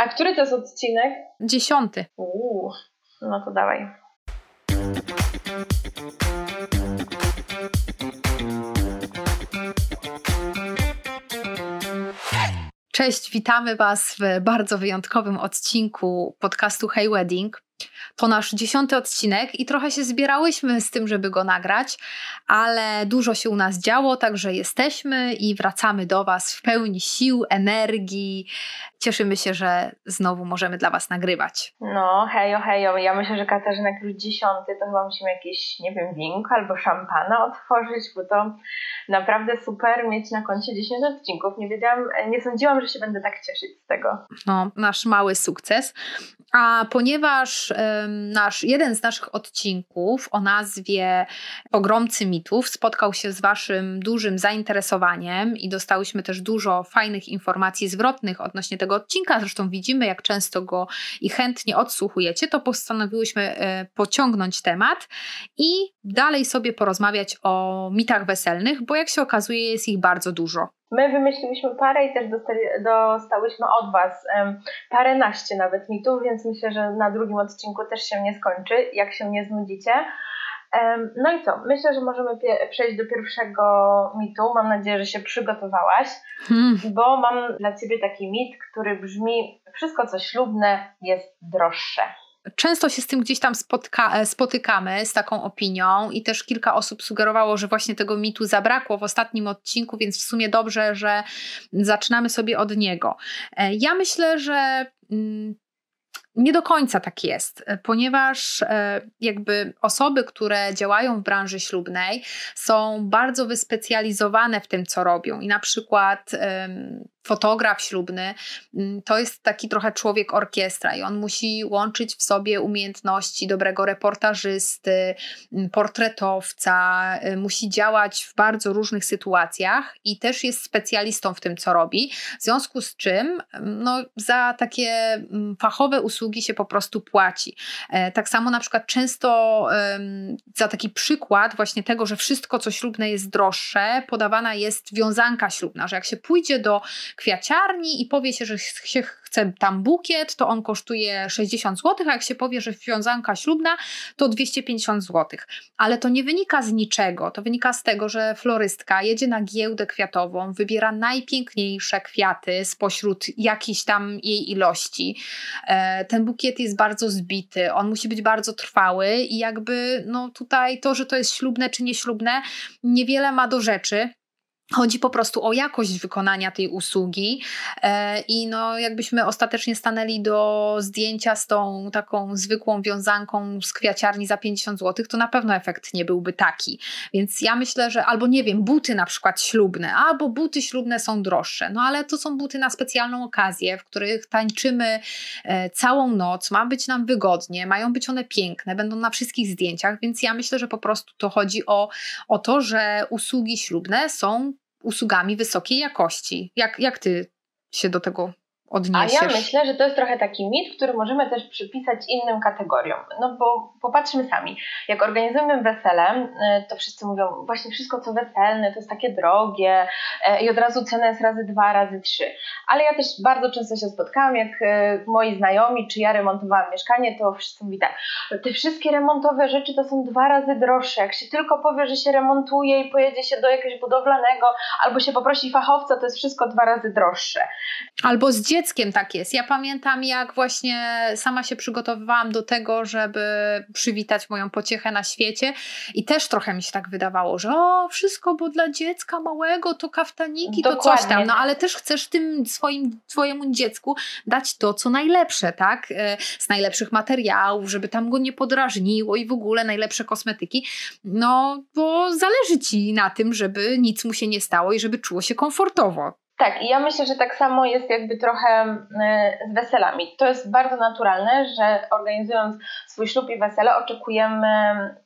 A który to jest odcinek? Dziesiąty. Uuu, no to dawaj. Cześć, witamy Was w bardzo wyjątkowym odcinku podcastu Hey Wedding. To nasz dziesiąty odcinek i trochę się zbierałyśmy z tym, żeby go nagrać, ale dużo się u nas działo, także jesteśmy i wracamy do Was w pełni sił, energii. Cieszymy się, że znowu możemy dla Was nagrywać. No, hejo, hejo. Ja myślę, że Katarzyna, jak już dziesiąty, to chyba musimy jakieś, nie wiem, winko albo szampana otworzyć, bo to naprawdę super mieć na koncie 10 odcinków. Nie wiedziałam, nie sądziłam, że się będę tak cieszyć z tego. No, nasz mały sukces. A ponieważ nasz, jeden z naszych odcinków o nazwie Pogromcy mitów spotkał się z Waszym dużym zainteresowaniem i dostałyśmy też dużo fajnych informacji zwrotnych odnośnie tego odcinka, zresztą widzimy, jak często go i chętnie odsłuchujecie, to postanowiłyśmy e, pociągnąć temat i dalej sobie porozmawiać o mitach weselnych, bo jak się okazuje, jest ich bardzo dużo. My wymyśliliśmy parę i też dostali, dostałyśmy od Was um, paręnaście nawet mitów, więc myślę, że na drugim odcinku też się nie skończy, jak się nie znudzicie. Um, no i co? Myślę, że możemy przejść do pierwszego mitu. Mam nadzieję, że się przygotowałaś, hmm. bo mam dla Ciebie taki mit, który brzmi: Wszystko, co ślubne, jest droższe. Często się z tym gdzieś tam spotka, e, spotykamy, z taką opinią, i też kilka osób sugerowało, że właśnie tego mitu zabrakło w ostatnim odcinku, więc w sumie dobrze, że zaczynamy sobie od niego. E, ja myślę, że mm, nie do końca tak jest, e, ponieważ jakby osoby, które działają w branży ślubnej, są bardzo wyspecjalizowane w tym, co robią. I na przykład fotograf ślubny mm, to jest taki trochę człowiek orkiestra i on musi łączyć w sobie umiejętności dobrego reportażysty, mm, portretowca, y, musi działać w bardzo różnych sytuacjach i też jest specjalistą w tym, co robi. W związku z czym mm, no, za takie fachowe usługi się po prostu płaci. E, tak samo na przykład często za taki przykład właśnie tego, że wszystko, co ślubne jest droższe, podawana jest wiązanka ślubna, że jak się pójdzie do kwiaciarni i powie się, że się chce tam bukiet, to on kosztuje 60 zł, a jak się powie, że wiązanka ślubna, to 250 zł. Ale to nie wynika z niczego. To wynika z tego, że florystka jedzie na giełdę kwiatową, wybiera najpiękniejsze kwiaty spośród jakiejś tam jej ilości. E, ten bukiet jest bardzo zbity, on musi być bardzo trwały i jakby no tutaj to, że to jest ślubne czy nieślubne, niewiele ma do rzeczy. Chodzi po prostu o jakość wykonania tej usługi e, i no jakbyśmy ostatecznie stanęli do zdjęcia z tą taką zwykłą wiązanką z kwiaciarni za 50 zł, to na pewno efekt nie byłby taki. Więc ja myślę, że albo nie wiem, buty na przykład ślubne, albo buty ślubne są droższe, no ale to są buty na specjalną okazję, w których tańczymy e, całą noc, ma być nam wygodnie, mają być one piękne, będą na wszystkich zdjęciach, więc ja myślę, że po prostu to chodzi o, o to, że usługi ślubne są usługami wysokiej jakości. Jak, jak ty się do tego odniesiesz? A ja myślę, że to jest trochę taki mit, który możemy też przypisać innym kategoriom. No bo popatrzmy sami, jak organizujemy wesele, y, to wszyscy mówią, właśnie wszystko co weselne to jest takie drogie y, i od razu cena jest razy dwa, razy trzy. Ale ja też bardzo często się spotkałam, jak y, moi znajomi, czy ja remontowałam mieszkanie, to wszyscy mówią tak, te wszystkie remontowe rzeczy to są dwa razy droższe. Jak się tylko powie, że się remontuje i pojedzie się do jakiegoś budowlanego, albo się poprosi fachowca, to jest wszystko dwa razy droższe. Albo z dzieckiem tak jest. Ja pamiętam, jak właśnie sama się przygotowywałam do tego, żeby przywitać moją pociechę na świecie i też trochę mi się tak wydawało, że o, wszystko, bo dla dziecka małego to kaftaniki, Dokładnie. to coś tam. No ale też chcesz tym swoim, twojemu dziecku dać to, co najlepsze, tak? E, z najlepszych materiałów, żeby tam go nie podrażniło i w ogóle najlepsze kosmetyki. No, bo zależy ci na tym, żeby nic mu się nie stało i żeby czuło się komfortowo. Tak, i ja myślę, że tak samo jest jakby trochę y, z weselami. To jest bardzo naturalne, że organizując swój ślub i wesele oczekujemy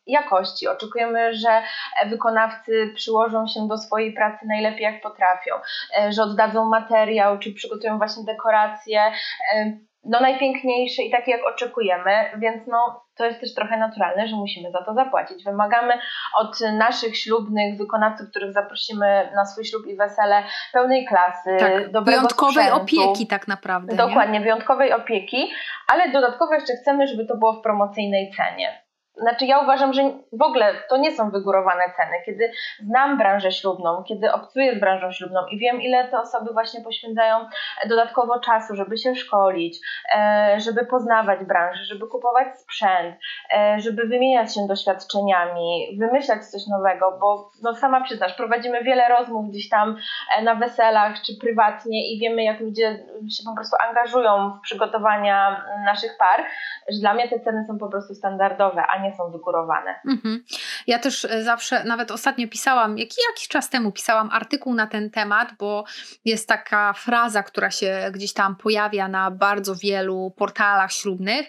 jakości, oczekujemy, że wykonawcy przyłożą się do swojej pracy najlepiej jak potrafią, y, że oddadzą materiał, czy przygotują właśnie dekoracje. Y, no najpiękniejszy i taki jak oczekujemy, więc no to jest też trochę naturalne, że musimy za to zapłacić. Wymagamy od naszych ślubnych wykonawców, których zaprosimy na swój ślub i wesele, pełnej klasy, tak, dobrego wyjątkowej sprzętu, opieki tak naprawdę. Dokładnie, nie? wyjątkowej opieki, ale dodatkowo jeszcze chcemy, żeby to było w promocyjnej cenie. Znaczy, ja uważam, że w ogóle to nie są wygórowane ceny. Kiedy znam branżę ślubną, kiedy obcuję z branżą ślubną i wiem, ile te osoby właśnie poświęcają dodatkowo czasu, żeby się szkolić, e, żeby poznawać branżę, żeby kupować sprzęt, e, żeby wymieniać się doświadczeniami, wymyślać coś nowego, bo no sama przyznasz, prowadzimy wiele rozmów gdzieś tam e, na weselach czy prywatnie i wiemy, jak ludzie się po prostu angażują w przygotowania naszych par, że dla mnie te ceny są po prostu standardowe, a nie są wygórowane. Mhm. Ja też e, zawsze, nawet ostatnio pisałam, jak, jakiś czas temu pisałam artykuł na ten temat, bo jest taka fraza, która się gdzieś tam pojawia na bardzo wielu portalach ślubnych,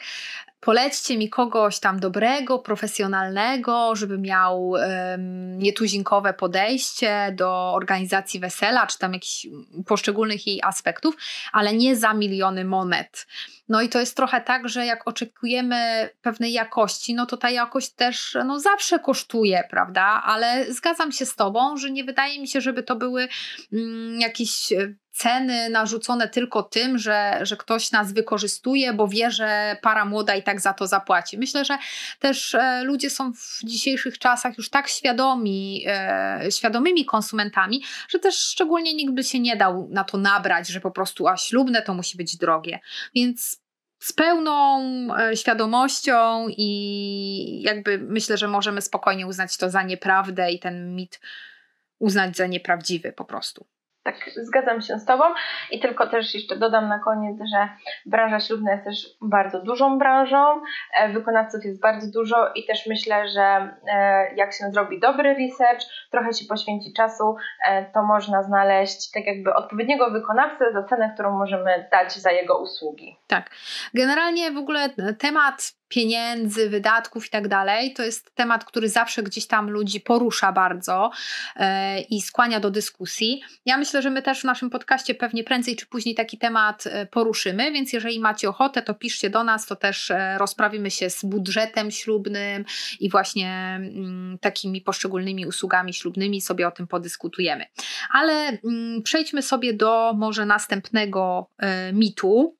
polećcie mi kogoś tam dobrego, profesjonalnego, żeby miał um, nietuzinkowe podejście do organizacji wesela, czy tam jakichś poszczególnych jej aspektów, ale nie za miliony monet. No i to jest trochę tak, że jak oczekujemy pewnej jakości, no to ta jakość też no, zawsze kosztuje, prawda? Ale zgadzam się z Tobą, że nie wydaje mi się, żeby to były mm, jakieś e, ceny narzucone tylko tym, że, że ktoś nas wykorzystuje, bo wie, że para młoda i tak za to zapłaci. Myślę, że też e, ludzie są w dzisiejszych czasach już tak świadomi, e, świadomymi konsumentami, że też szczególnie nikt by się nie dał na to nabrać, że po prostu a ślubne to musi być drogie. Więc z pełną e, świadomością i jakby myślę, że możemy spokojnie uznać to za nieprawdę i ten mit uznać za nieprawdziwy po prostu. Tak, zgadzam się z Tobą i tylko też jeszcze dodam na koniec, że branża ślubna jest też bardzo dużą branżą, e, wykonawców jest bardzo dużo i też myślę, że e, jak się zrobi dobry research, trochę się poświęci czasu, e, to można znaleźć tak jakby odpowiedniego wykonawcę za cenę, którą możemy dać za jego usługi. Tak. Generalnie w ogóle temat pieniędzy, wydatków i tak dalej, to jest temat, który zawsze gdzieś tam ludzi porusza bardzo e, i skłania do dyskusji. Ja myślę, że my też w naszym podcaście pewnie prędzej czy później taki temat e, poruszymy, więc jeżeli macie ochotę, to piszcie do nas, to też e, rozprawimy się z budżetem ślubnym i właśnie mm, takimi poszczególnymi usługami ślubnymi sobie o tym podyskutujemy. Ale mm, przejdźmy sobie do może następnego mitu,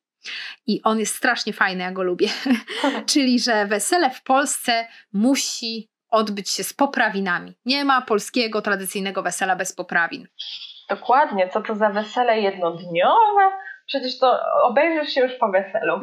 i on jest strasznie fajny, ja go lubię. Czyli, że wesele w Polsce musi odbyć się z poprawinami. Nie ma polskiego tradycyjnego wesela bez poprawin. Dokładnie, co to za wesele jednodniowe? Przecież to obejrzysz się już po weselu.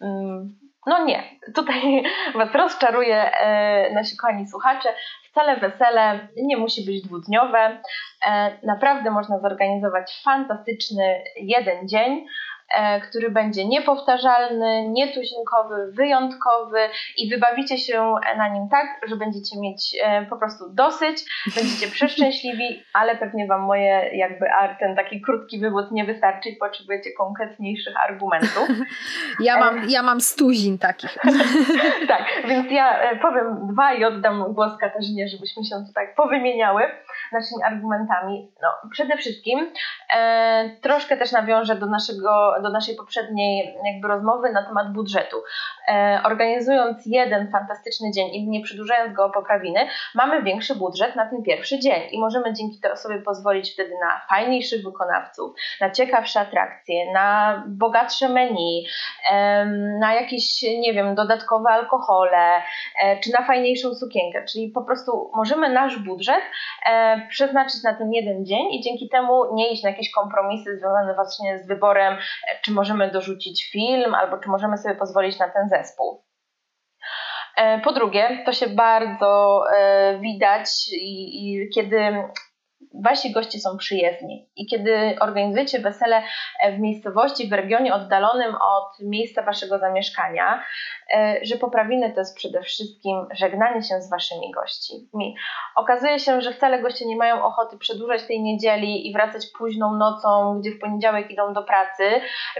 No nie, tutaj Was rozczaruję, e, nasi kochani słuchacze. Wcale wesele nie musi być dwudniowe. E, naprawdę można zorganizować fantastyczny jeden dzień. E, który będzie niepowtarzalny, nietuzinkowy, wyjątkowy i wybawicie się na nim tak, że będziecie mieć e, po prostu dosyć, będziecie przeszczęśliwi, ale pewnie Wam moje jakby ten taki krótki wywód nie wystarczy i potrzebujecie konkretniejszych argumentów. Ja mam, ja mam stuzin takich. tak, więc ja powiem dwa i oddam głos Katarzynie, żebyśmy się tutaj powymieniały naszymi argumentami. No, przede wszystkim e, troszkę też nawiążę do, naszego, do naszej poprzedniej jakby rozmowy na temat budżetu. E, organizując jeden fantastyczny dzień i nie przedłużając go o poprawiny, mamy większy budżet na ten pierwszy dzień i możemy dzięki temu sobie pozwolić wtedy na fajniejszych wykonawców, na ciekawsze atrakcje, na bogatsze menu, na jakieś, nie wiem, dodatkowe alkohole, e, czy na fajniejszą sukienkę. Czyli po prostu możemy nasz budżet e, przeznaczyć na ten jeden dzień i dzięki temu nie iść na jakieś kompromisy związane właśnie z wyborem, czy możemy dorzucić film, albo czy możemy sobie pozwolić na ten zespół. E, po drugie, to się bardzo e, widać, i, i kiedy wasi goście są przyjezdni i kiedy organizujecie wesele w miejscowości, w regionie oddalonym od miejsca waszego zamieszkania, e, że poprawiny to jest przede wszystkim żegnanie się z waszymi gośćmi. Okazuje się, że wcale goście nie mają ochoty przedłużać tej niedzieli i wracać późną nocą, gdzie w poniedziałek idą do pracy,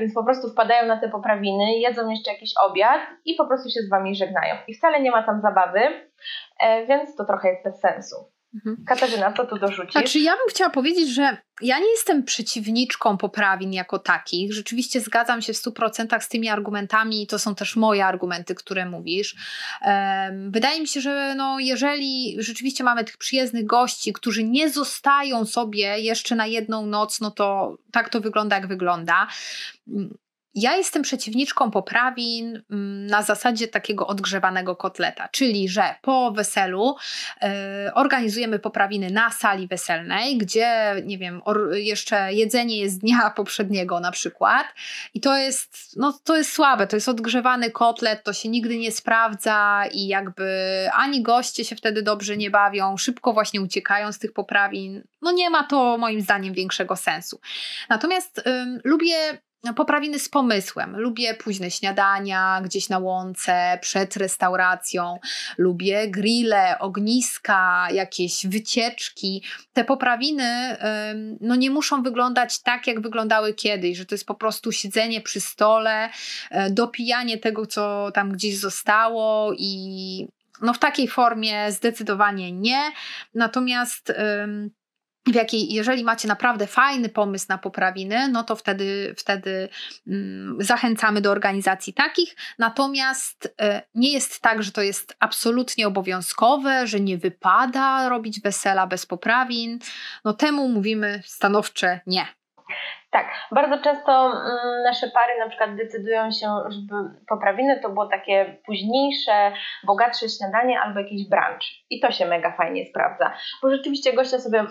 więc po prostu wpadają na te poprawiny, jedzą jeszcze jakiś obiad i po prostu się z wami żegnają. I wcale nie ma tam zabawy, e, więc to trochę jest bez sensu. Mhm. Katarzyna, co tu dorzucisz? Znaczy ja bym chciała powiedzieć, że ja nie jestem przeciwniczką poprawin jako takich. Rzeczywiście zgadzam się w 100% z tymi argumentami i to są też moje argumenty, które mówisz. Wydaje mi się, że no, jeżeli rzeczywiście mamy tych przyjezdnych gości, którzy nie zostają sobie jeszcze na jedną noc, no to tak to wygląda, jak wygląda. Ja jestem przeciwniczką poprawin mm, na zasadzie takiego odgrzewanego kotleta, czyli że po weselu y, organizujemy poprawiny na sali weselnej, gdzie, nie wiem, or, jeszcze jedzenie jest dnia poprzedniego na przykład i to jest, no, to jest słabe, to jest odgrzewany kotlet, to się nigdy nie sprawdza i jakby ani goście się wtedy dobrze nie bawią, szybko właśnie uciekają z tych poprawin. No nie ma to moim zdaniem większego sensu. Natomiast y, lubię poprawiny z pomysłem. Lubię późne śniadania gdzieś na łące, przed restauracją. Lubię grille, ogniska, jakieś wycieczki. Te poprawiny no, nie muszą wyglądać tak, jak wyglądały kiedyś, że to jest po prostu siedzenie przy stole, e, dopijanie tego, co tam gdzieś zostało i no, w takiej formie zdecydowanie nie. Natomiast w jakiej, jeżeli macie naprawdę fajny pomysł na poprawiny, no to wtedy, wtedy mm, zachęcamy do organizacji takich. Natomiast y, nie jest tak, że to jest absolutnie obowiązkowe, że nie wypada robić wesela bez poprawin. No temu mówimy stanowcze nie. Tak, bardzo często mm, nasze pary na przykład decydują się, żeby poprawiny to było takie późniejsze, bogatsze śniadanie albo jakiś brunch. I to się mega fajnie sprawdza, bo rzeczywiście goście sobie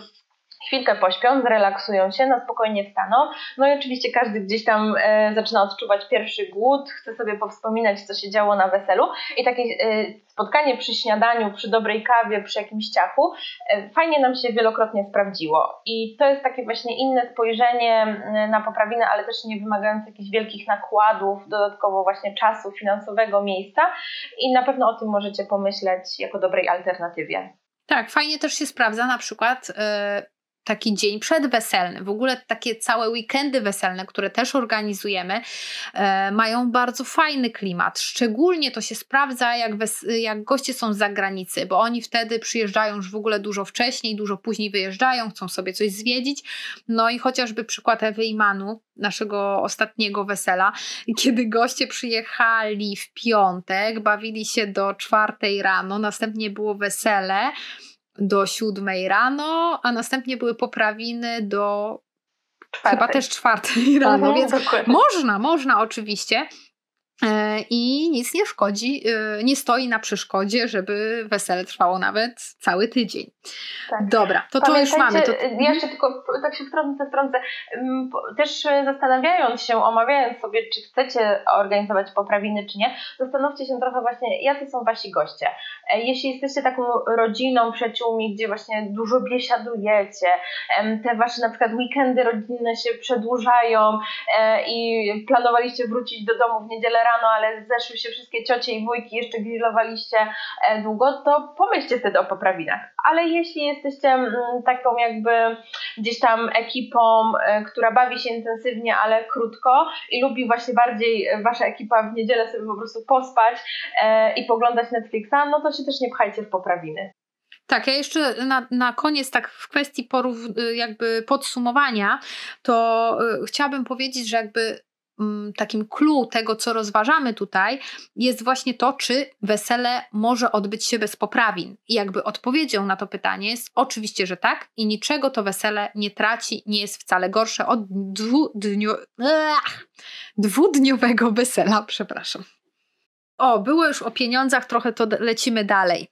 chwilkę pośpią, zrelaksują się, na spokojnie wstaną. No i oczywiście każdy gdzieś tam e, zaczyna odczuwać pierwszy głód, chce sobie powspominać, co się działo na weselu. I takie e, spotkanie przy śniadaniu, przy dobrej kawie, przy jakimś ciachu, e, fajnie nam się wielokrotnie sprawdziło. I to jest takie właśnie inne spojrzenie e, na poprawinę, ale też nie wymagające jakichś wielkich nakładów, dodatkowo właśnie czasu, finansowego, miejsca. I na pewno o tym możecie pomyśleć jako dobrej alternatywie. Tak, fajnie też się sprawdza na przykład yy, taki dzień przedweselny. W ogóle takie całe weekendy weselne, które też organizujemy, e, mają bardzo fajny klimat. Szczególnie to się sprawdza, jak, jak goście są z zagranicy, bo oni wtedy przyjeżdżają już w ogóle dużo wcześniej, dużo później wyjeżdżają, chcą sobie coś zwiedzić. No i chociażby przykład Ewy i Manu, naszego ostatniego wesela, kiedy goście przyjechali w piątek, bawili się do czwartej rano, następnie było wesele do siódmej rano, a następnie były poprawiny do czwartej. chyba też czwartej rano, mhm, więc dokładnie. można, można oczywiście. E, I nic nie szkodzi, e, nie stoi na przeszkodzie, żeby wesele trwało nawet cały tydzień. Tak. Dobra, to to już mamy. To... Ja jeszcze tylko tak się wtrącę, wtrącę. Mm, też zastanawiając się, omawiając sobie, czy chcecie organizować poprawiny, czy nie, zastanówcie się trochę właśnie, jacy są wasi goście. E, jeśli jesteście taką rodziną, przyjaciółmi, gdzie właśnie dużo biesiadujecie, te wasze na przykład weekendy rodzinne się przedłużają i planowaliście wrócić do domu w niedzielę rano, ale zeszły się wszystkie ciocie i wujki, jeszcze grillowaliście e, długo, to pomyślcie wtedy o poprawinach. Ale jeśli jesteście mm, taką jakby gdzieś tam ekipą, e, która bawi się intensywnie, ale krótko i lubi właśnie bardziej wasza ekipa w niedzielę sobie po prostu pospać e, i poglądać Netflixa, no to się też nie pchajcie w poprawiny. Tak, ja jeszcze na, na koniec, tak w kwestii porów, jakby podsumowania, to chciałabym powiedzieć, że jakby takim clue tego, co rozważamy tutaj, jest właśnie to, czy wesele może odbyć się bez poprawin. I jakby odpowiedzią na to pytanie jest oczywiście, że tak i niczego to wesele nie traci, nie jest wcale gorsze od dwudniu... dwudniowego wesela, przepraszam. O, było już o pieniądzach, trochę to lecimy dalej.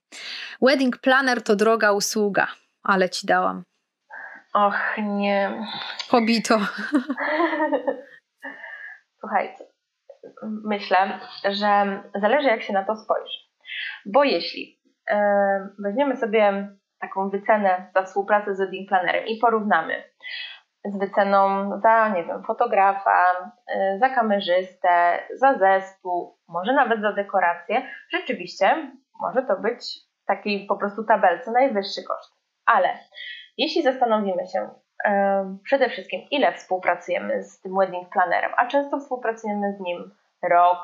Wedding planner to droga usługa, ale ci dałam. Och, nie. Pobito. Słuchajcie, myślę, że zależy jak się na to spojrzy. Bo jeśli yy, weźmiemy sobie taką wycenę za współpracę z wedding planerem i porównamy z wyceną za, nie wiem, fotografa, yy, za kamerzystę, za zespół, może nawet za dekorację, rzeczywiście może to być w takiej po prostu tabelce najwyższy koszt. Ale jeśli zastanowimy się, przede wszystkim, ile współpracujemy z tym wedding plannerem, a często współpracujemy z nim rok,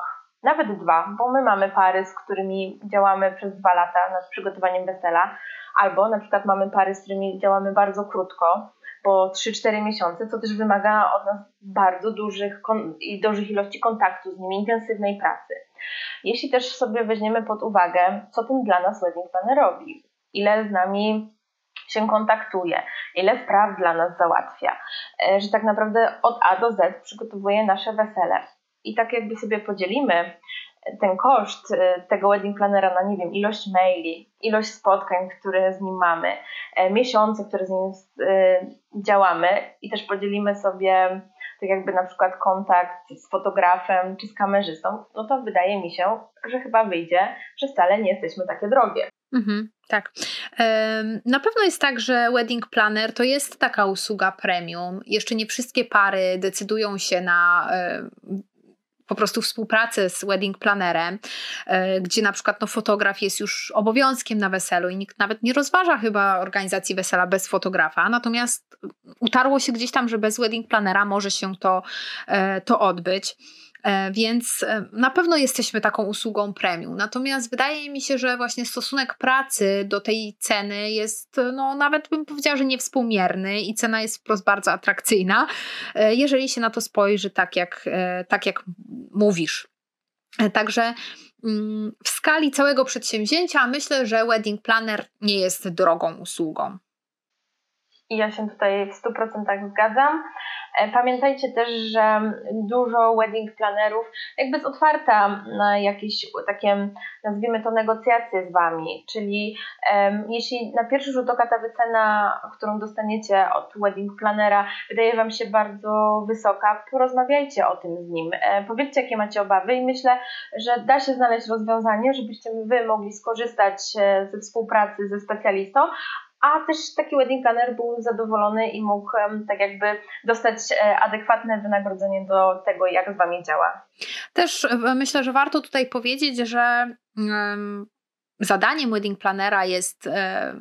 nawet dwa, bo my mamy pary, z którymi działamy przez dwa lata nad przygotowaniem wesela, Albo na przykład mamy pary, z którymi działamy bardzo krótko, po 3-4 miesiące, co też wymaga od nas bardzo dużych i dużych ilości kontaktu z nimi, intensywnej pracy. Jeśli też sobie weźmiemy pod uwagę, co ten dla nas wedding planner robi, ile z nami się kontaktuje, ile spraw dla nas załatwia, e, że tak naprawdę od A do Z przygotowuje nasze wesele. I tak jakby sobie podzielimy ten koszt e, tego wedding planera na, nie wiem, ilość maili, ilość spotkań, które z nim mamy, e, miesiące, które z nim działamy i też podzielimy sobie tak jakby na przykład kontakt z fotografem czy z kamerzystą, no to wydaje mi się, że chyba wyjdzie, że wcale nie jesteśmy takie drogie. Mhm, tak. Na pewno jest tak, że Wedding Planner to jest taka usługa premium. Jeszcze nie wszystkie pary decydują się na po prostu współpracę z wedding plannerem, e, gdzie na przykład no, fotograf jest już obowiązkiem na weselu i nikt nawet nie rozważa chyba organizacji wesela bez fotografa, natomiast utarło się gdzieś tam, że bez wedding planera może się to, e, to odbyć. E, więc e, na pewno jesteśmy taką usługą premium. Natomiast wydaje mi się, że właśnie stosunek pracy do tej ceny jest, no nawet bym powiedziała, że niewspółmierny i cena jest wprost bardzo atrakcyjna, e, jeżeli się na to spojrzy tak jak, tak jak mówisz. Także mm, w skali całego przedsięwzięcia myślę, że Wedding Planner nie jest drogą usługą. I ja się tutaj w 100% zgadzam. E, pamiętajcie też, że dużo wedding planerów jakby jest otwarta na jakieś takie, nazwijmy to, negocjacje z Wami, czyli um, jeśli na pierwszy rzut oka ta wycena, którą dostaniecie od wedding planera wydaje Wam się bardzo wysoka, porozmawiajcie o tym z nim, e, powiedzcie jakie macie obawy i myślę, że da się znaleźć rozwiązanie, żebyście Wy mogli skorzystać e, ze współpracy ze specjalistą, a też taki wedding planner był zadowolony i mógł tak jakby dostać e, adekwatne wynagrodzenie do tego, jak z Wami działa. Też e, myślę, że warto tutaj powiedzieć, że zadaniem wedding planera jest e,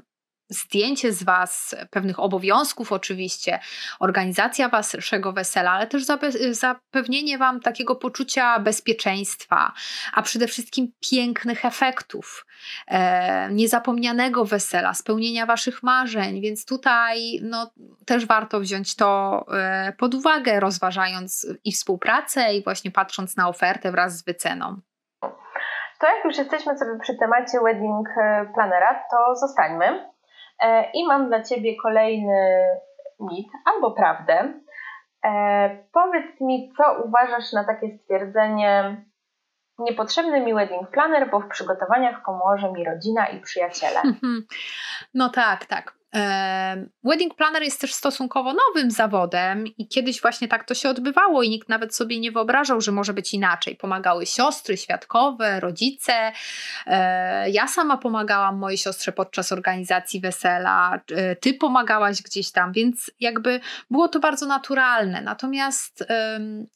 zdjęcie z Was pewnych obowiązków, oczywiście, organizacja Waszego wesela, ale też zapewnienie Wam takiego poczucia bezpieczeństwa, a przede wszystkim pięknych efektów, e, niezapomnianego wesela, spełnienia Waszych marzeń. Więc tutaj no, też warto wziąć to e, pod uwagę, rozważając i współpracę, i właśnie patrząc na ofertę wraz z wyceną. To jak już jesteśmy sobie przy temacie wedding e, planera, to zostańmy I mam dla Ciebie kolejny mit albo prawdę. E, powiedz mi, co uważasz na takie stwierdzenie niepotrzebny mi wedding planner, bo w przygotowaniach pomoże mi rodzina i przyjaciele. No tak, tak. Wedding planner jest też stosunkowo nowym zawodem i kiedyś właśnie tak to się odbywało i nikt nawet sobie nie wyobrażał, że może być inaczej. Pomagały siostry, świadkowe, rodzice. E, ja sama pomagałam mojej siostrze podczas organizacji wesela, e, ty pomagałaś gdzieś tam, więc jakby było to bardzo naturalne. Natomiast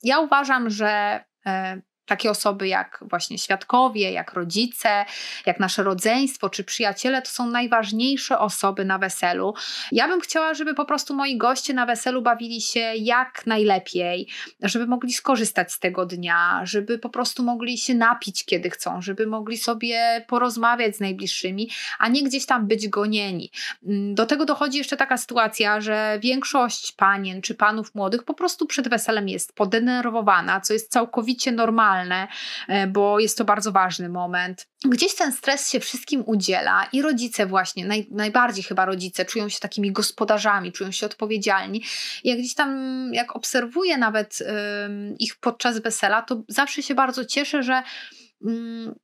ja uważam, że e, takie osoby jak właśnie świadkowie, jak rodzice, jak nasze rodzeństwo czy przyjaciele to są najważniejsze osoby na weselu. Ja bym chciała, żeby po prostu moi goście na weselu bawili się jak najlepiej, żeby mogli skorzystać z tego dnia, żeby po prostu mogli się napić kiedy chcą, żeby mogli sobie porozmawiać z najbliższymi, a nie gdzieś tam być gonieni. Mm, do tego dochodzi jeszcze taka sytuacja, że większość panien czy panów młodych po prostu przed weselem jest podenerwowana, co jest całkowicie normalne emocjonalne, e, bo jest to bardzo ważny moment. Gdzieś ten stres się wszystkim udziela i rodzice właśnie, naj, najbardziej chyba rodzice, czują się takimi gospodarzami, czują się odpowiedzialni. Jak gdzieś tam, jak obserwuję nawet ich podczas wesela, to zawsze się bardzo cieszę, że mm,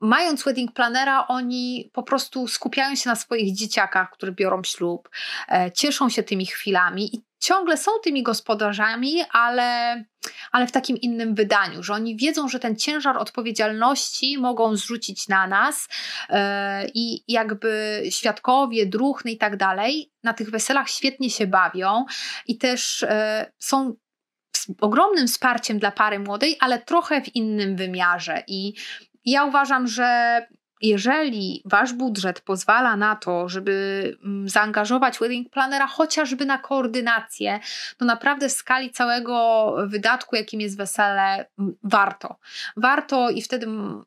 mając wedding planera, oni po prostu skupiają się na swoich dzieciakach, które biorą ślub, e, cieszą się tymi chwilami i ciągle są tymi gospodarzami, ale, ale w takim innym wydaniu, że oni wiedzą, że ten ciężar odpowiedzialności mogą zrzucić na nas yy, i jakby świadkowie, druhny i tak dalej na tych weselach świetnie się bawią i też yy, są ogromnym wsparciem dla pary młodej, ale trochę w innym wymiarze. I ja uważam, że jeżeli wasz budżet pozwala na to, żeby mm, zaangażować wedding planera chociażby na koordynację, to naprawdę w skali całego wydatku, jakim jest wesele, warto. Warto i wtedy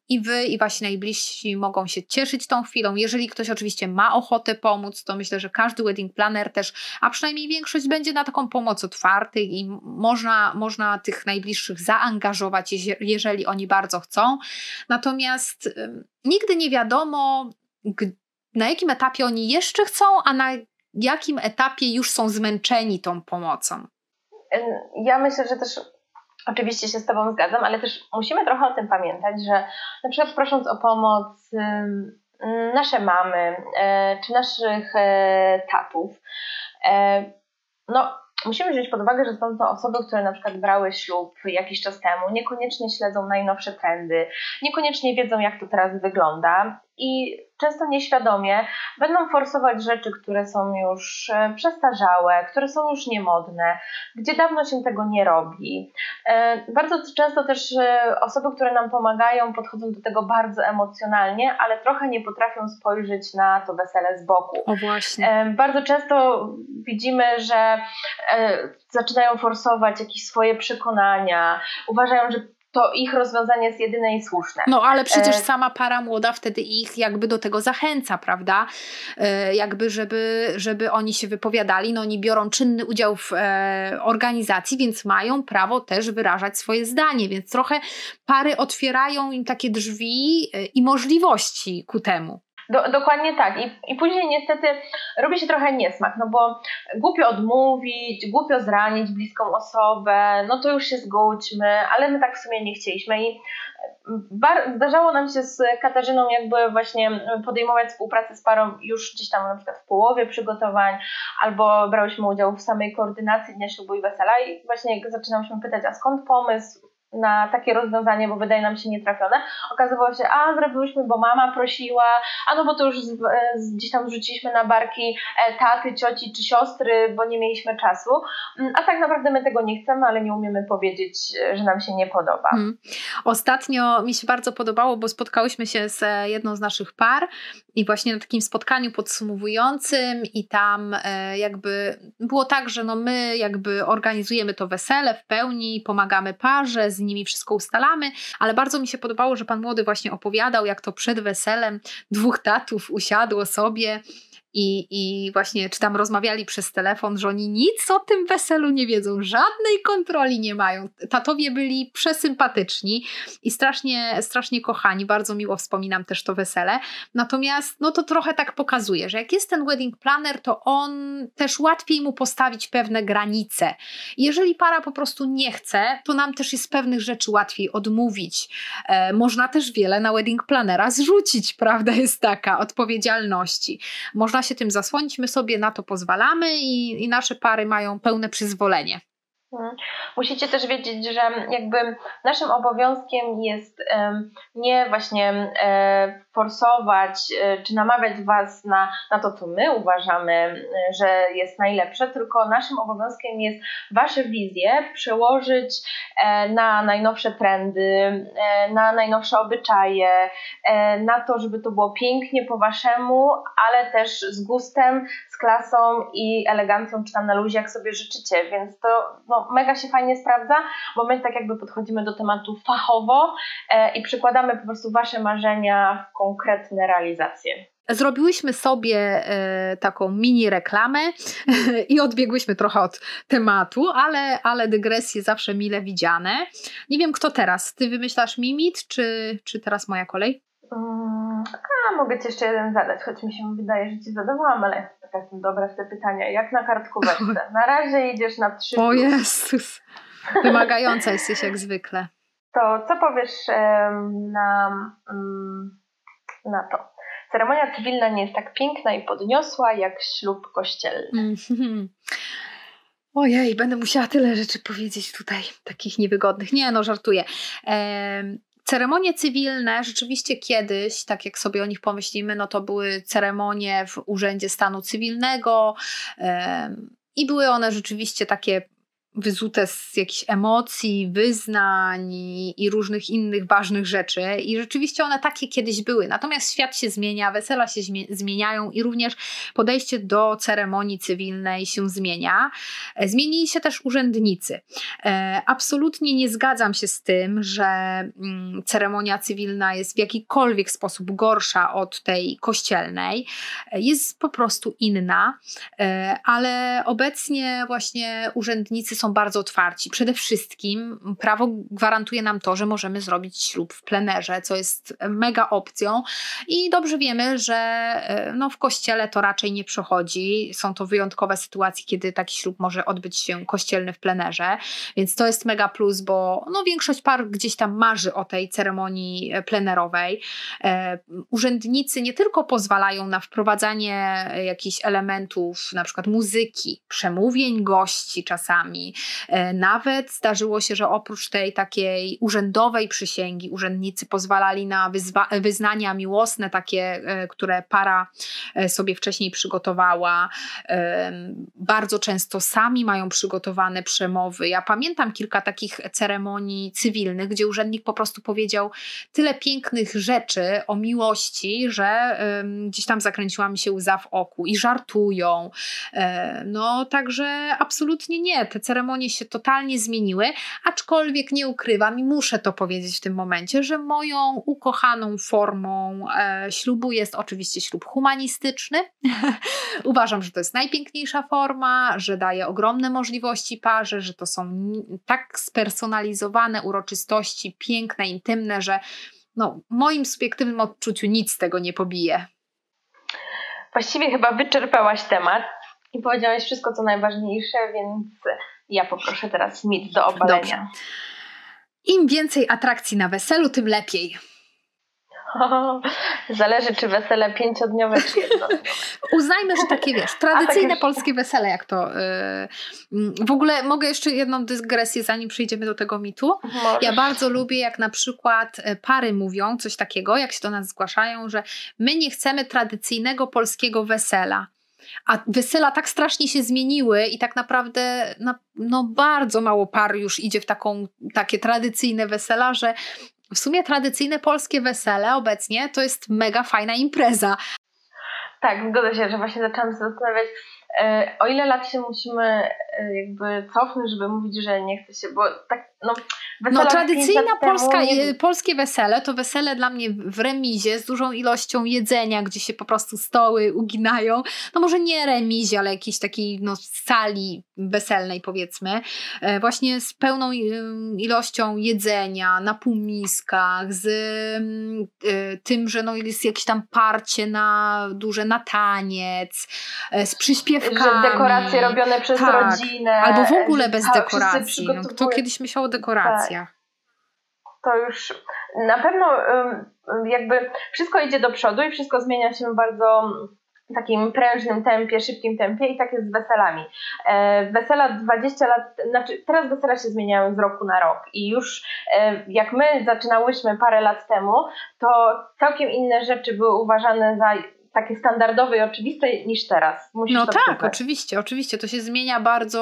i wy, i wasi najbliżsi mogą się cieszyć tą chwilą. Jeżeli ktoś oczywiście ma ochotę pomóc, to myślę, że każdy wedding planner też, a przynajmniej większość będzie na taką pomoc otwarty i można, można tych najbliższych zaangażować, jeżeli oni bardzo chcą. Natomiast nigdy nie wiadomo, na jakim etapie oni jeszcze chcą, a na jakim etapie już są zmęczeni tą pomocą. Ja myślę, że też oczywiście się z Tobą zgadzam, ale też musimy trochę o tym pamiętać, że na przykład prosząc o pomoc nasze mamy e, czy naszych e, tatów, e, no musimy wziąć pod uwagę, że są to osoby, które na przykład brały ślub jakiś czas temu, niekoniecznie śledzą najnowsze trendy, niekoniecznie wiedzą, jak to teraz wygląda i często nieświadomie będą forsować rzeczy, które są już e, przestarzałe, które są już niemodne, gdzie dawno się tego nie robi. E, bardzo często też e, osoby, które nam pomagają, podchodzą do tego bardzo emocjonalnie, ale trochę nie potrafią spojrzeć na to wesele z boku. O właśnie. Bardzo często widzimy, że zaczynają forsować jakieś swoje przekonania, uważają, że to ich rozwiązanie jest jedyne i słuszne. No ale przecież e... sama para młoda wtedy ich jakby do tego zachęca, prawda? E, jakby, żeby, żeby oni się wypowiadali, no oni biorą czynny udział w e, organizacji, więc mają prawo też wyrażać swoje zdanie, więc trochę pary otwierają im takie drzwi i możliwości ku temu. Do, dokładnie tak. I, I później niestety robi się trochę niesmak, no bo głupio odmówić, głupio zranić bliską osobę, no to już się zgódźmy, ale my tak w sumie nie chcieliśmy. I bar, zdarzało nam się z Katarzyną jakby właśnie podejmować współpracę z parą już gdzieś tam na przykład w połowie przygotowań, albo brałyśmy udział w samej koordynacji Dnia Ślubu i Wesela i właśnie zaczynałyśmy pytać, a skąd pomysł, na takie rozwiązanie, bo wydaje nam się nietrafione. Okazywało się, a zrobiłyśmy, bo mama prosiła, a no bo to już z, z, gdzieś tam zrzuciliśmy na barki e, taty, cioci czy siostry, bo nie mieliśmy czasu. Mm, a tak naprawdę my tego nie chcemy, ale nie umiemy powiedzieć, e, że nam się nie podoba. Hmm. Ostatnio mi się bardzo podobało, bo spotkałyśmy się z e, jedną z naszych par i właśnie na takim spotkaniu podsumowującym i tam jakby było tak, że no my jakby organizujemy to wesele w pełni, pomagamy parze, z nimi wszystko ustalamy, ale bardzo mi się podobało, że pan młody właśnie opowiadał, jak to przed weselem dwóch tatów usiadło sobie i, I właśnie, czy tam rozmawiali przez telefon, że oni nic o tym weselu nie wiedzą, żadnej kontroli nie mają. Tatowie byli przesympatyczni i strasznie, strasznie kochani. Bardzo miło wspominam też to wesele. Natomiast, no to trochę tak pokazuje, że jak jest ten wedding planner, to on też łatwiej mu postawić pewne granice. Jeżeli para po prostu nie chce, to nam też jest pewnych rzeczy łatwiej odmówić. E, można też wiele na wedding plannera zrzucić, prawda jest taka, odpowiedzialności. Można się tym zasłonić, my sobie na to pozwalamy i, i nasze pary mają pełne przyzwolenie. Mhm. Musicie też wiedzieć, że jakby naszym obowiązkiem jest nie właśnie e, forsować e, czy namawiać Was na, na to, co my uważamy, e, że jest najlepsze, tylko naszym obowiązkiem jest Wasze wizje przełożyć na najnowsze trendy, na najnowsze obyczaje, na to, żeby to było pięknie po Waszemu, ale też z gustem, z klasą i elegancją, czy tam na luzie, jak sobie życzycie, więc to no, mega się fajnie sprawdza, bo my tak jakby podchodzimy do tematu fachowo e, i przykładamy po prostu Wasze marzenia w konkretne realizacje. Zrobiłyśmy sobie e, taką mini reklamę i odbiegłyśmy trochę od tematu, ale, ale dygresje zawsze mile widziane. Nie wiem, kto teraz. Ty wymyślasz mimit, czy, czy teraz moja kolej? Um, a, mogę Ci jeszcze jeden zadać, choć mi się wydaje, że Ci zadawałam, ale taka jestem dobra w te pytania. Jak na kartkóweczce? Na razie idziesz na trzy. O Jezus! Wymagająca jesteś jak zwykle. To co powiesz na, um, na to? Ceremonia cywilna nie jest tak piękna i podniosła jak ślub kościelny. Mm-hmm. Ojej, będę musiała tyle rzeczy powiedzieć tutaj, takich niewygodnych. Nie, no żartuję. Ceremonie cywilne rzeczywiście kiedyś, tak jak sobie o nich pomyślimy, no to były ceremonie w Urzędzie Stanu Cywilnego i były one rzeczywiście takie wyzute z jakichś emocji, wyznań i, różnych innych ważnych rzeczy. I rzeczywiście one takie kiedyś były. Natomiast świat się zmienia, wesela się zmieniają i również podejście do ceremonii cywilnej się zmienia. E, zmienili się też urzędnicy. E, absolutnie nie zgadzam się z tym, że mm, ceremonia cywilna jest w jakikolwiek sposób gorsza od tej kościelnej. E, jest po prostu inna, ale obecnie właśnie urzędnicy są bardzo otwarci. Przede wszystkim prawo gwarantuje nam to, że możemy zrobić ślub w plenerze, co jest mega opcją i dobrze wiemy, że e, no, w kościele to raczej nie przechodzi. Są to wyjątkowe sytuacje, kiedy taki ślub może odbyć się kościelny w plenerze, więc to jest mega plus, bo no, większość par gdzieś tam marzy o tej ceremonii e, plenerowej. E, urzędnicy nie tylko pozwalają na wprowadzanie jakichś elementów, na przykład muzyki, przemówień gości czasami, E, nawet zdarzyło się, że oprócz tej takiej urzędowej przysięgi, urzędnicy pozwalali na wyznania miłosne, takie, e, które para e, sobie wcześniej przygotowała. Bardzo często sami mają przygotowane przemowy. Ja pamiętam kilka takich ceremonii cywilnych, gdzie urzędnik po prostu powiedział tyle pięknych rzeczy o miłości, że gdzieś tam zakręciła mi się łza w oku i żartują. No, także absolutnie nie. Te ceremonie się totalnie zmieniły, aczkolwiek nie ukrywam i muszę to powiedzieć w tym momencie, że moją ukochaną formą e, ślubu jest oczywiście ślub humanistyczny. Uważam, że to jest najpiękniejsza forma, że daje ogromne możliwości parze, że to są tak spersonalizowane uroczystości, piękne, intymne, że no, w moim subiektywnym odczuciu nic tego nie pobije. Właściwie chyba wyczerpałaś temat i powiedziałaś wszystko, co najważniejsze, więc ja poproszę teraz mit do obalenia. Dobrze. Im więcej atrakcji na weselu, tym lepiej. Zależy, czy wesele pięciodniowe, czy jednodniowe. Uznajmy, że takie wiesz, tradycyjne tak polskie wesele, jak to. Yy, w ogóle mogę jeszcze jedną dygresję, zanim przejdziemy do tego mitu. Możesz. Ja bardzo lubię, jak na przykład e, pary mówią coś takiego, jak się do nas zgłaszają, że my nie chcemy tradycyjnego polskiego wesela. A wesela tak strasznie się zmieniły i tak naprawdę no, no bardzo mało par już idzie w taką, takie tradycyjne wesela, że w sumie tradycyjne polskie wesele obecnie to jest mega fajna impreza. Tak, zgodzę się, że właśnie zaczęłam się zastanawiać, e, o ile lat się musimy e, jakby cofnąć, żeby mówić, że nie chce się, bo tak, no no tradycyjna polska, polskie wesele to wesele dla mnie w remizie z dużą ilością jedzenia, gdzie się po prostu stoły uginają. No może nie remizie, ale jakiejś takiej no, sali weselnej powiedzmy. E, właśnie z pełną ilością jedzenia na półmiskach, z y, tym, że no, jest jakieś tam parcie na duże na taniec, e, z przyśpiewkami. Że dekoracje robione przez tak. rodzinę. Albo w ogóle bez dekoracji. No, kto kiedyś myślał o dekoracji? to już na pewno jakby wszystko idzie do przodu i wszystko zmienia się bardzo takim prężnym tempie, szybkim tempie i tak jest z weselami. E, wesela 20 lat, znaczy teraz wesela się zmieniają z roku na rok i już e, jak my zaczynałyśmy parę lat temu, to całkiem inne rzeczy były uważane za takie standardowe i oczywiste niż teraz. Musisz no tak, oczywiście, oczywiście. To się zmienia bardzo,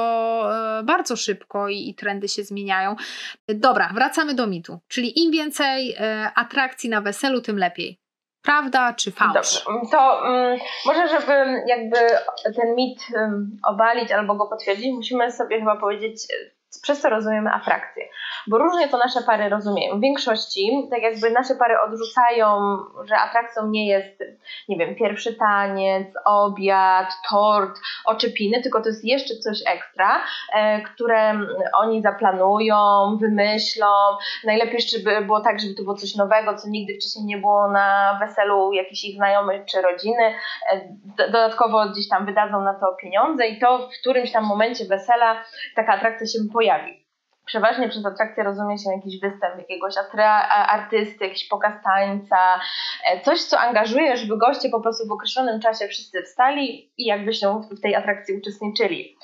e, bardzo szybko i, i, trendy się zmieniają. Dobra, wracamy do mitu. Czyli im więcej e, atrakcji na weselu, tym lepiej. Prawda czy fałsz? Dobrze, to um, może, żeby jakby ten mit um, obalić albo go potwierdzić, musimy sobie chyba powiedzieć, przez co rozumiemy atrakcję. Bo różnie to nasze pary rozumieją. W większości, tak jakby nasze pary odrzucają, że atrakcją nie jest, nie wiem, pierwszy taniec, obiad, tort, oczepiny, tylko to jest jeszcze coś ekstra, e, które oni zaplanują, wymyślą. Najlepiej jeszcze by było tak, żeby to było coś nowego, co nigdy wcześniej nie było na weselu jakichś ich znajomych czy rodziny. E, dodatkowo gdzieś tam wydadzą na to pieniądze i to w którymś tam momencie wesela taka atrakcja się pojawi. Przeważnie przez atrakcję rozumie się jakiś występ jakiegoś artysty, jakiś pokaz tańca, e, coś, co angażuje, żeby goście po prostu w określonym czasie wszyscy wstali i jakby się w tej atrakcji uczestniczyli.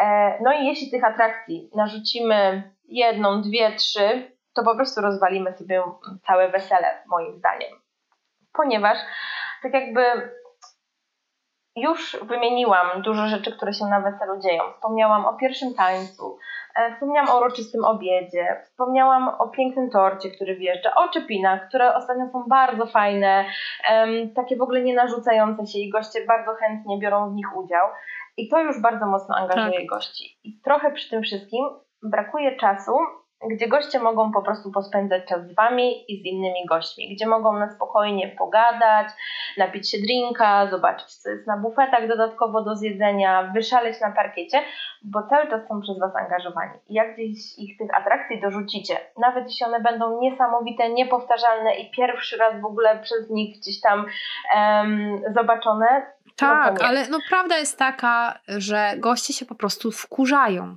E, no i jeśli tych atrakcji narzucimy jedną, dwie, trzy, to po prostu rozwalimy sobie całe wesele, moim zdaniem. Ponieważ tak jakby już wymieniłam dużo rzeczy, które się na weselu dzieją. Wspomniałam o pierwszym tańcu, wspomniałam o uroczystym obiedzie, wspomniałam o pięknym torcie, który wjeżdża, o czepinach, które ostatnio są bardzo fajne, takie w ogóle nie narzucające się i goście bardzo chętnie biorą w nich udział. I to już bardzo mocno angażuje tak. gości. I trochę przy tym wszystkim brakuje czasu gdzie goście mogą po prostu pospędzać czas z Wami i z innymi gośćmi, gdzie mogą na spokojnie pogadać, napić się drinka, zobaczyć co jest na bufetach dodatkowo do zjedzenia, wyszaleć na parkiecie, bo cały czas są przez Was angażowani. I jak gdzieś ich tych atrakcji dorzucicie, nawet jeśli one będą niesamowite, niepowtarzalne i pierwszy raz w ogóle przez nich gdzieś tam um, zobaczone, tak, no ale no, prawda jest taka, że goście się po prostu wkurzają.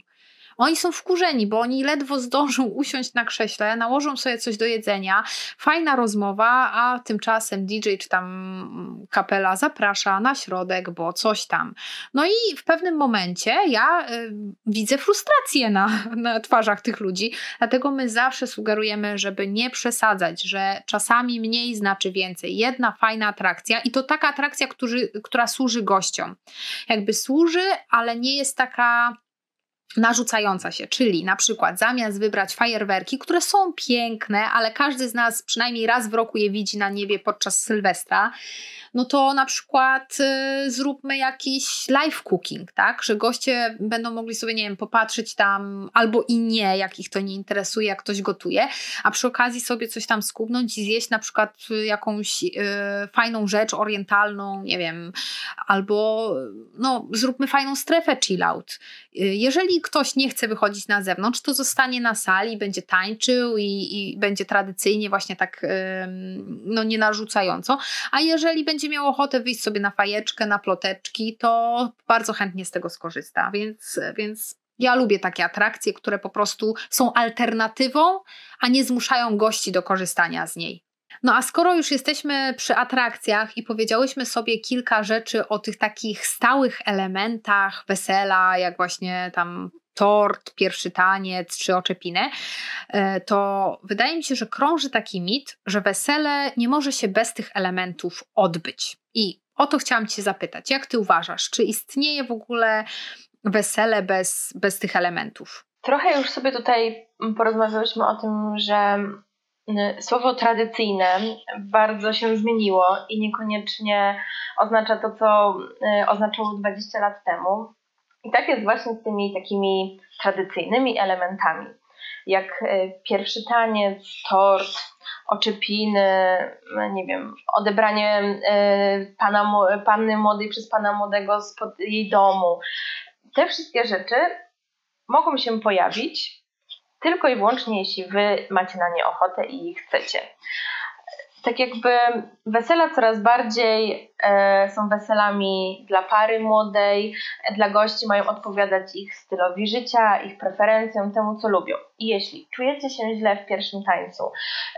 Oni są wkurzeni, bo oni ledwo zdążą usiąść na krześle, nałożą sobie coś do jedzenia, fajna rozmowa, a tymczasem DJ czy tam kapela zaprasza na środek, bo coś tam. No i w pewnym momencie ja y, widzę frustrację na, na twarzach tych ludzi, dlatego my zawsze sugerujemy, żeby nie przesadzać, że czasami mniej znaczy więcej. Jedna fajna atrakcja i to taka atrakcja, który, która służy gościom. Jakby służy, ale nie jest taka narzucająca się, czyli na przykład zamiast wybrać fajerwerki, które są piękne, ale każdy z nas przynajmniej raz w roku je widzi na niebie podczas Sylwestra, no to na przykład y, zróbmy jakiś live cooking, tak? Że goście będą mogli sobie, nie wiem, popatrzeć tam albo i nie, jak ich to nie interesuje, jak ktoś gotuje, a przy okazji sobie coś tam skubnąć i zjeść na przykład jakąś y, fajną rzecz orientalną, nie wiem, albo no, zróbmy fajną strefę chill out. Y, jeżeli ktoś nie chce wychodzić na zewnątrz, to zostanie na sali, będzie tańczył i, i będzie tradycyjnie właśnie tak no, nie narzucająco, a jeżeli będzie będzie miał ochotę wyjść sobie na fajeczkę, na ploteczki, to bardzo chętnie z tego skorzysta. Więc, więc ja lubię takie atrakcje, które po prostu są alternatywą, a nie zmuszają gości do korzystania z niej. No a skoro już jesteśmy przy atrakcjach i powiedziałyśmy sobie kilka rzeczy o tych takich stałych elementach wesela, jak właśnie tam tort, pierwszy taniec czy oczepinę, e, to wydaje mi się, że krąży taki mit, że wesele nie może się bez tych elementów odbyć. I o to chciałam Cię zapytać. Jak Ty uważasz, czy istnieje w ogóle wesele bez, bez tych elementów? Trochę już sobie tutaj porozmawiałyśmy o tym, że słowo tradycyjne bardzo się zmieniło i niekoniecznie oznacza to, co e, oznaczało 20 lat temu. I tak jest właśnie z tymi takimi tradycyjnymi elementami, jak e, pierwszy taniec, tort, oczepiny, nie wiem, odebranie e, pana, panny młodej przez pana młodego z jej domu. Te wszystkie rzeczy mogą się pojawić tylko i wyłącznie, jeśli wy macie na nie ochotę i chcecie tak jakby wesela coraz bardziej e, są weselami dla pary młodej, dla gości mają odpowiadać ich stylowi życia, ich preferencjom, temu co lubią. I jeśli czujecie się źle w pierwszym tańcu,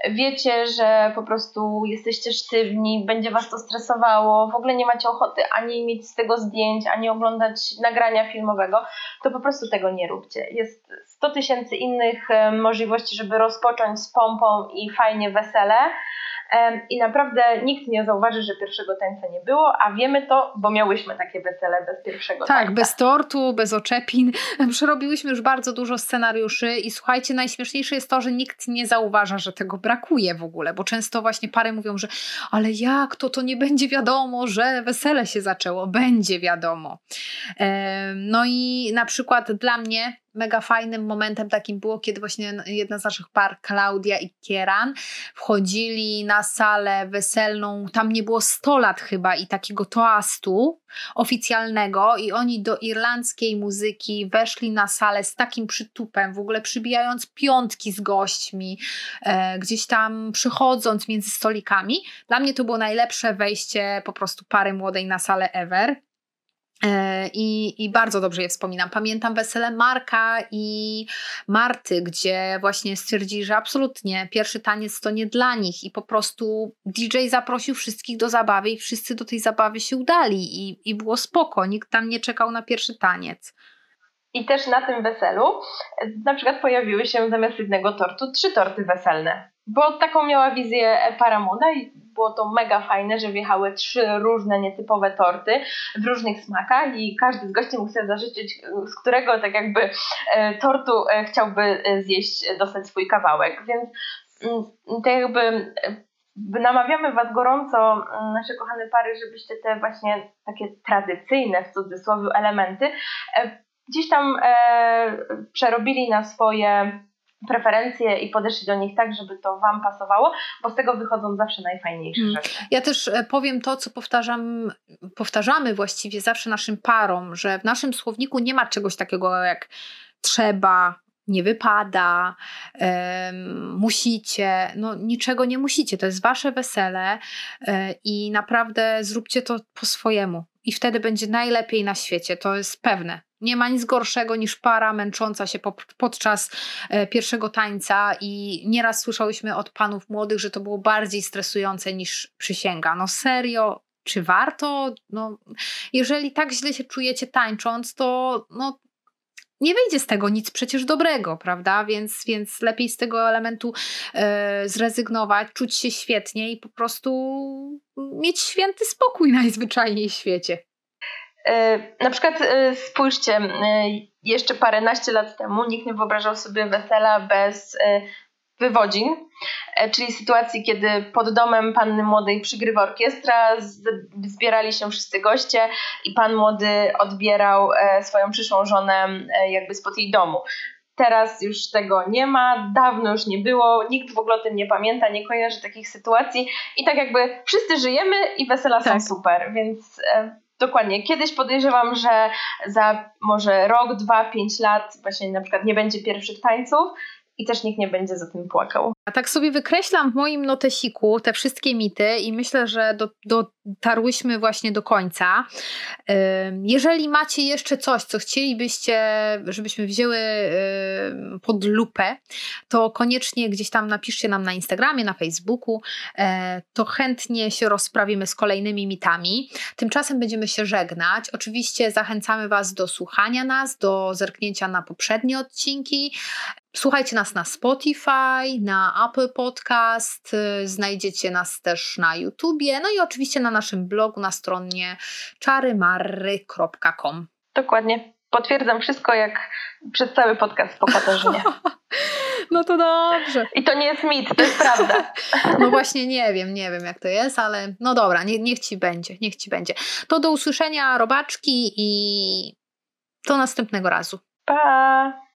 wiecie, że po prostu jesteście sztywni, będzie was to stresowało, w ogóle nie macie ochoty ani mieć z tego zdjęć, ani oglądać nagrania filmowego, to po prostu tego nie róbcie. Jest 100 tysięcy innych e, możliwości, żeby rozpocząć z pompą i fajnie wesele i naprawdę nikt nie zauważy, że pierwszego tańca nie było, a wiemy to, bo miałyśmy takie wesele bez pierwszego tak, tańca. Tak, bez tortu, bez oczepin. Przerobiłyśmy już bardzo dużo scenariuszy i słuchajcie, najśmieszniejsze jest to, że nikt nie zauważa, że tego brakuje w ogóle, bo często właśnie pary mówią, że ale jak to, to nie będzie wiadomo, że wesele się zaczęło. Będzie wiadomo. No i na przykład dla mnie mega fajnym momentem takim było, kiedy właśnie jedna z naszych par, Klaudia i Kieran, wchodzili na salę weselną, tam nie było 100 lat chyba i takiego toastu oficjalnego i oni do irlandzkiej muzyki weszli na salę z takim przytupem, w ogóle przybijając piątki z gośćmi, e, gdzieś tam przychodząc między stolikami. Dla mnie to było najlepsze wejście po prostu pary młodej na salę ever. E, I, I bardzo dobrze je wspominam. Pamiętam wesele Marka i Marty, gdzie właśnie stwierdzili, że absolutnie pierwszy taniec to nie dla nich i po prostu DJ zaprosił wszystkich do zabawy i wszyscy do tej zabawy się udali i, i było spoko, nikt tam nie czekał na pierwszy taniec. I też na tym weselu na przykład pojawiły się zamiast jednego tortu trzy torty weselne, bo taką miała wizję para młoda i było to mega fajne, że wjechały trzy różne, nietypowe torty w różnych smakach i każdy z gości mógł sobie zażyczyć, z którego tak jakby e, tortu e, chciałby e, zjeść, dostać swój kawałek. Więc mm, tak jakby namawiamy Was gorąco, mm, nasze kochane pary, żebyście te właśnie takie tradycyjne w cudzysłowie elementy gdzieś tam przerobili na swoje preferencje i podeszli do nich tak, żeby to Wam pasowało, bo z tego wychodzą zawsze najfajniejsze hmm. rzeczy. Ja też e, powiem to, co powtarzam, powtarzamy właściwie zawsze naszym parom, że w naszym słowniku nie ma czegoś takiego jak trzeba, nie wypada, um, musicie, no niczego nie musicie, to jest wasze wesele um, i naprawdę zróbcie to po swojemu i wtedy będzie najlepiej na świecie, to jest pewne. Nie ma nic gorszego niż para męcząca się po, podczas e, pierwszego tańca i nieraz słyszałyśmy od panów młodych, że to było bardziej stresujące niż przysięga. No serio, czy warto? No, jeżeli tak źle się czujecie tańcząc, to no, nie wyjdzie z tego nic przecież dobrego, prawda? Więc, więc lepiej z tego elementu e, zrezygnować, czuć się świetnie i po prostu mieć święty spokój najzwyczajniej w świecie. E, na przykład e, spójrzcie, e, jeszcze paręnaście lat temu nikt nie wyobrażał sobie wesela bez wywodzin, czyli sytuacji, kiedy pod domem panny młodej przygrywa orkiestra, zbierali się wszyscy goście i pan młody odbierał swoją przyszłą żonę jakby spod jej domu. Teraz już tego nie ma, dawno już nie było, nikt w ogóle o tym nie pamięta, nie kojarzy takich sytuacji i tak jakby wszyscy żyjemy i wesela tak. są super, więc Dokładnie. Kiedyś podejrzewam, że za może rok, dwa, pięć lat właśnie na przykład nie będzie pierwszych tańców i też nikt nie będzie za tym płakał. A tak sobie wykreślam w moim notesiku te wszystkie mity i myślę, że do, dotarłyśmy właśnie do końca. Jeżeli macie jeszcze coś, co chcielibyście, żebyśmy wzięły pod lupę, to koniecznie gdzieś tam napiszcie nam na Instagramie, na Facebooku, e, to chętnie się rozprawimy z kolejnymi mitami. Tymczasem będziemy się żegnać. Oczywiście zachęcamy Was do słuchania nas, do zerknięcia na poprzednie odcinki. Słuchajcie nas na Spotify, na Apple Podcast, y, znajdziecie nas też na YouTubie, no i oczywiście na naszym blogu na stronie czarymarry.com. Dokładnie. Potwierdzam wszystko jak przez cały podcast po Katarzynie. No to dobrze. I to nie jest mit, to jest prawda. No właśnie nie wiem, nie wiem jak to jest, ale no dobra, nie, niech ci będzie, niech ci będzie. To do usłyszenia robaczki i do następnego razu. Pa!